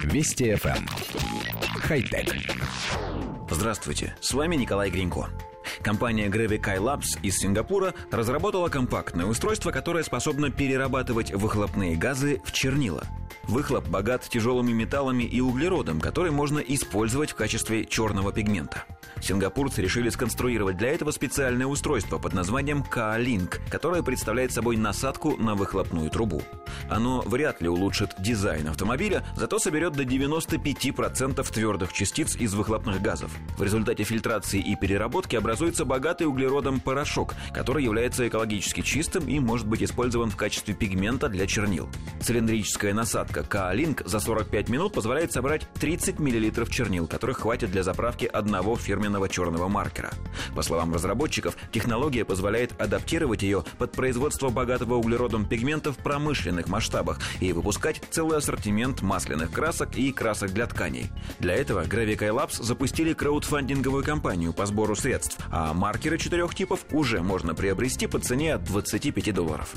Вести FM. Эм. Хай-тек. Здравствуйте, с вами Николай Гринько. Компания Gravicai Labs из Сингапура разработала компактное устройство, которое способно перерабатывать выхлопные газы в чернила. Выхлоп богат тяжелыми металлами и углеродом, который можно использовать в качестве черного пигмента. Сингапурцы решили сконструировать для этого специальное устройство под названием K-Link, которое представляет собой насадку на выхлопную трубу. Оно вряд ли улучшит дизайн автомобиля, зато соберет до 95% твердых частиц из выхлопных газов. В результате фильтрации и переработки образуется богатый углеродом порошок, который является экологически чистым и может быть использован в качестве пигмента для чернил. Цилиндрическая насадка K-Link за 45 минут позволяет собрать 30 мл чернил, которых хватит для заправки одного фирменного черного маркера. По словам разработчиков, технология позволяет адаптировать ее под производство богатого углеродом пигмента в промышленных масштабах и выпускать целый ассортимент масляных красок и красок для тканей. Для этого Gravicai Labs запустили краудфандинговую кампанию по сбору средств, а маркеры четырех типов уже можно приобрести по цене от 25 долларов.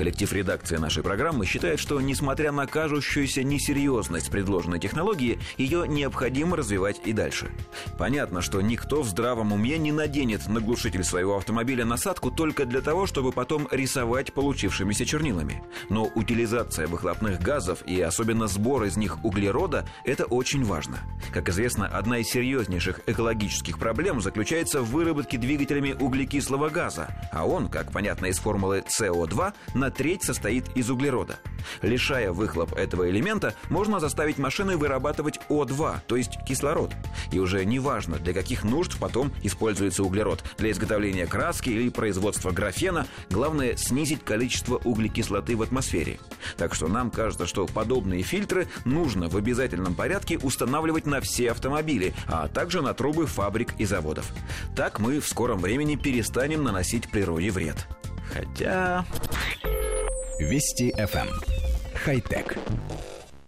Коллектив редакции нашей программы считает, что, несмотря на кажущуюся несерьезность предложенной технологии, ее необходимо развивать и дальше. Понятно, что никто в здравом уме не наденет на глушитель своего автомобиля насадку только для того, чтобы потом рисовать получившимися чернилами. Но утилизация выхлопных газов и особенно сбор из них углерода – это очень важно. Как известно, одна из серьезнейших экологических проблем заключается в выработке двигателями углекислого газа, а он, как понятно из формулы СО2, на треть состоит из углерода. Лишая выхлоп этого элемента, можно заставить машины вырабатывать О2, то есть кислород. И уже не важно, для каких нужд потом используется углерод. Для изготовления краски или производства графена главное снизить количество углекислоты в атмосфере. Так что нам кажется, что подобные фильтры нужно в обязательном порядке устанавливать на все автомобили, а также на трубы фабрик и заводов. Так мы в скором времени перестанем наносить природе вред. Хотя... Вести FM. Эм. Хай-тек.